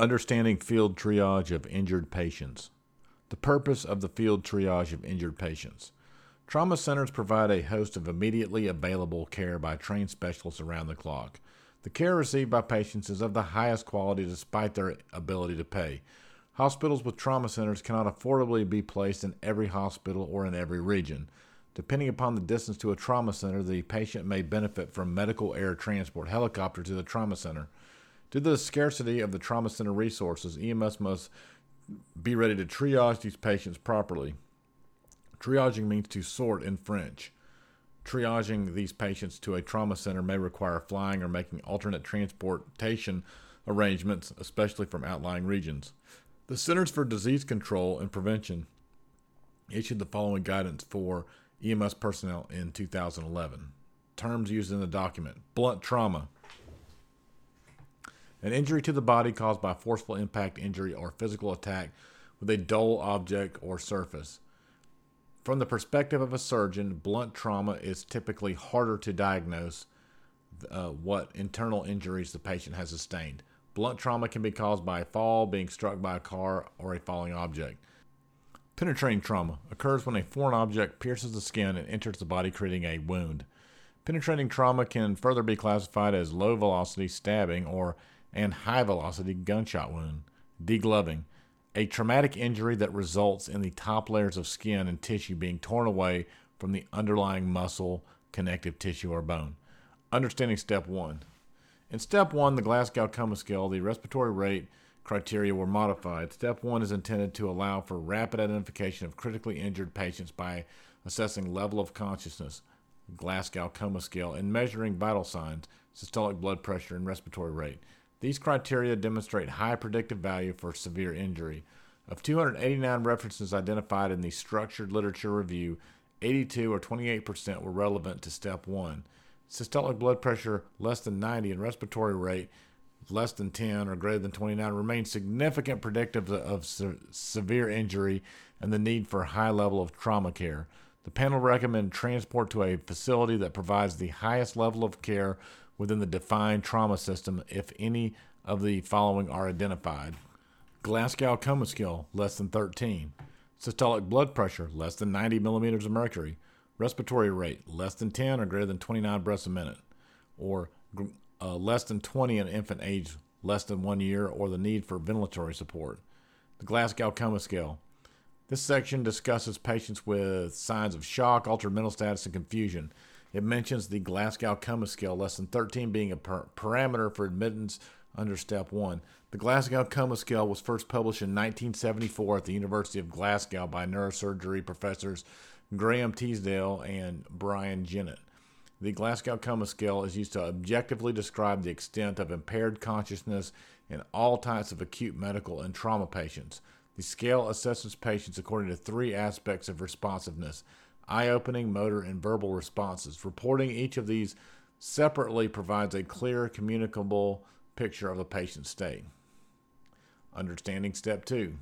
Understanding field triage of injured patients. The purpose of the field triage of injured patients. Trauma centers provide a host of immediately available care by trained specialists around the clock. The care received by patients is of the highest quality despite their ability to pay. Hospitals with trauma centers cannot affordably be placed in every hospital or in every region. Depending upon the distance to a trauma center, the patient may benefit from medical air transport helicopter to the trauma center. Due to the scarcity of the trauma center resources, EMS must be ready to triage these patients properly. Triaging means to sort in French. Triaging these patients to a trauma center may require flying or making alternate transportation arrangements, especially from outlying regions. The Centers for Disease Control and Prevention issued the following guidance for EMS personnel in 2011. Terms used in the document blunt trauma, an injury to the body caused by forceful impact injury or physical attack with a dull object or surface. From the perspective of a surgeon, blunt trauma is typically harder to diagnose uh, what internal injuries the patient has sustained. Blunt trauma can be caused by a fall, being struck by a car, or a falling object. Penetrating trauma occurs when a foreign object pierces the skin and enters the body, creating a wound. Penetrating trauma can further be classified as low velocity stabbing or and high velocity gunshot wound. Degloving, a traumatic injury that results in the top layers of skin and tissue being torn away from the underlying muscle, connective tissue, or bone. Understanding step one. In step one, the Glasgow Coma Scale, the respiratory rate criteria were modified. Step one is intended to allow for rapid identification of critically injured patients by assessing level of consciousness, Glasgow Coma Scale, and measuring vital signs, systolic blood pressure, and respiratory rate. These criteria demonstrate high predictive value for severe injury. Of 289 references identified in the structured literature review, 82 or 28% were relevant to step 1. Systolic blood pressure less than 90 and respiratory rate less than 10 or greater than 29 remain significant predictive of se- severe injury and the need for a high level of trauma care. The panel recommended transport to a facility that provides the highest level of care within the defined trauma system if any of the following are identified Glasgow coma scale less than 13, systolic blood pressure less than 90 millimeters of mercury, respiratory rate less than 10 or greater than 29 breaths a minute, or uh, less than 20 in infant age less than one year, or the need for ventilatory support. The Glasgow coma scale. This section discusses patients with signs of shock, altered mental status, and confusion. It mentions the Glasgow Coma Scale, lesson 13 being a per- parameter for admittance under step one. The Glasgow Coma Scale was first published in 1974 at the University of Glasgow by neurosurgery professors Graham Teasdale and Brian Jennett. The Glasgow Coma Scale is used to objectively describe the extent of impaired consciousness in all types of acute medical and trauma patients. The scale assesses patients according to three aspects of responsiveness eye opening, motor, and verbal responses. Reporting each of these separately provides a clear, communicable picture of the patient's state. Understanding step two.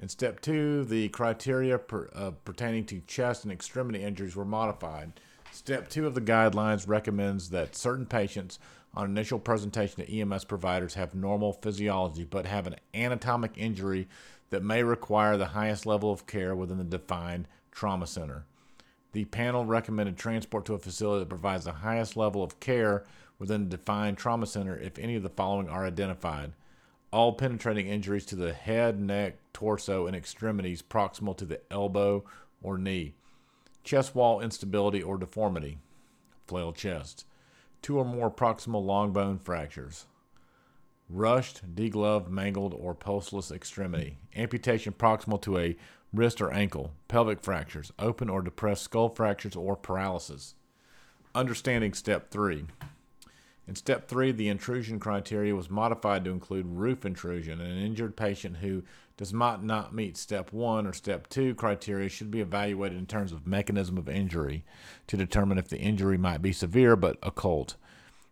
In step two, the criteria per, uh, pertaining to chest and extremity injuries were modified. Step two of the guidelines recommends that certain patients on initial presentation to EMS providers have normal physiology but have an anatomic injury that may require the highest level of care within the defined trauma center. The panel recommended transport to a facility that provides the highest level of care within a defined trauma center if any of the following are identified. All penetrating injuries to the head, neck, torso, and extremities proximal to the elbow or knee. Chest wall instability or deformity. Flail chest. Two or more proximal long bone fractures. Rushed, degloved, mangled, or pulseless extremity. Amputation proximal to a wrist or ankle, pelvic fractures, open or depressed skull fractures, or paralysis. Understanding step three. In step three, the intrusion criteria was modified to include roof intrusion, an injured patient who does not, not meet step one or step two criteria should be evaluated in terms of mechanism of injury to determine if the injury might be severe but occult.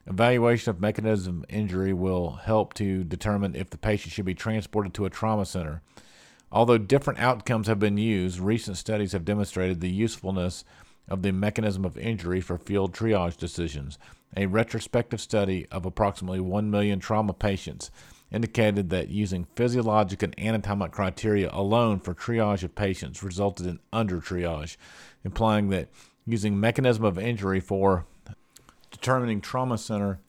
Evaluation of mechanism of injury will help to determine if the patient should be transported to a trauma center. Although different outcomes have been used, recent studies have demonstrated the usefulness of the mechanism of injury for field triage decisions. A retrospective study of approximately 1 million trauma patients indicated that using physiologic and anatomic criteria alone for triage of patients resulted in under triage, implying that using mechanism of injury for determining trauma center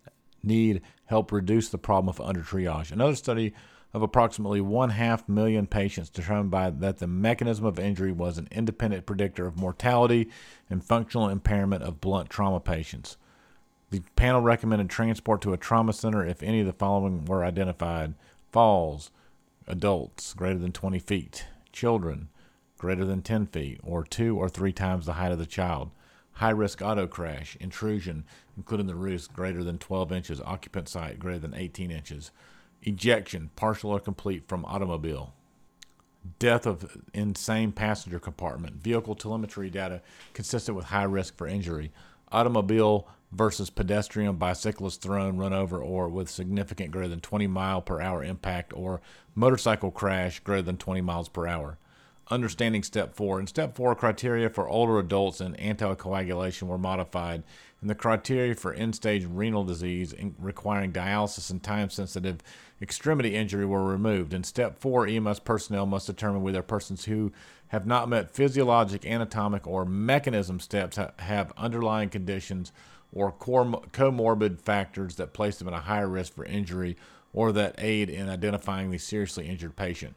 need help reduce the problem of under triage. Another study of approximately one half million patients determined by that the mechanism of injury was an independent predictor of mortality and functional impairment of blunt trauma patients. The panel recommended transport to a trauma center if any of the following were identified falls, adults greater than 20 feet, children greater than 10 feet, or two or three times the height of the child, high risk auto crash, intrusion, including the roof greater than 12 inches, occupant site greater than 18 inches, ejection, partial or complete from automobile, death of insane passenger compartment, vehicle telemetry data consistent with high risk for injury, automobile versus pedestrian, bicyclist thrown, run over, or with significant greater than 20 mile per hour impact, or motorcycle crash greater than 20 miles per hour. Understanding step four. In step four, criteria for older adults and anticoagulation were modified, and the criteria for end stage renal disease requiring dialysis and time sensitive extremity injury were removed. In step four, EMS personnel must determine whether persons who have not met physiologic, anatomic, or mechanism steps have underlying conditions or comorbid factors that place them at a higher risk for injury or that aid in identifying the seriously injured patient.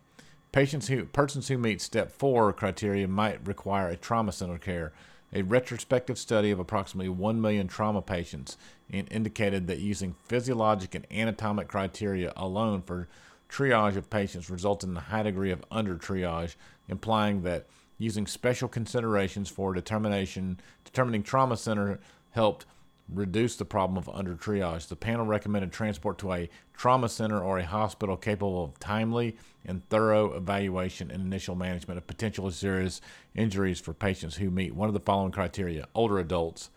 Patients who persons who meet step 4 criteria might require a trauma center care. A retrospective study of approximately 1 million trauma patients indicated that using physiologic and anatomic criteria alone for triage of patients resulted in a high degree of under triage, implying that using special considerations for determination determining trauma center helped reduce the problem of under triage. The panel recommended transport to a trauma center or a hospital capable of timely and thorough evaluation and initial management of potentially serious injuries for patients who meet one of the following criteria older adults.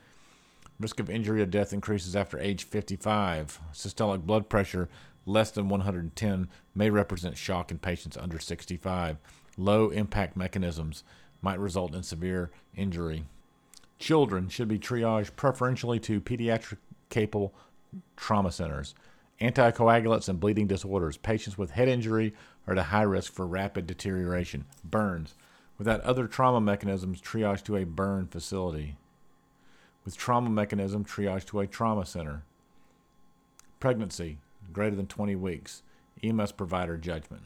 Risk of injury or death increases after age 55. Systolic blood pressure less than 110 may represent shock in patients under 65. Low impact mechanisms might result in severe injury. Children should be triaged preferentially to pediatric capable trauma centers. Anticoagulants and bleeding disorders. Patients with head injury are at high risk for rapid deterioration. Burns. Without other trauma mechanisms, triage to a burn facility. With trauma mechanism, triage to a trauma center. Pregnancy greater than 20 weeks. EMS provider judgment.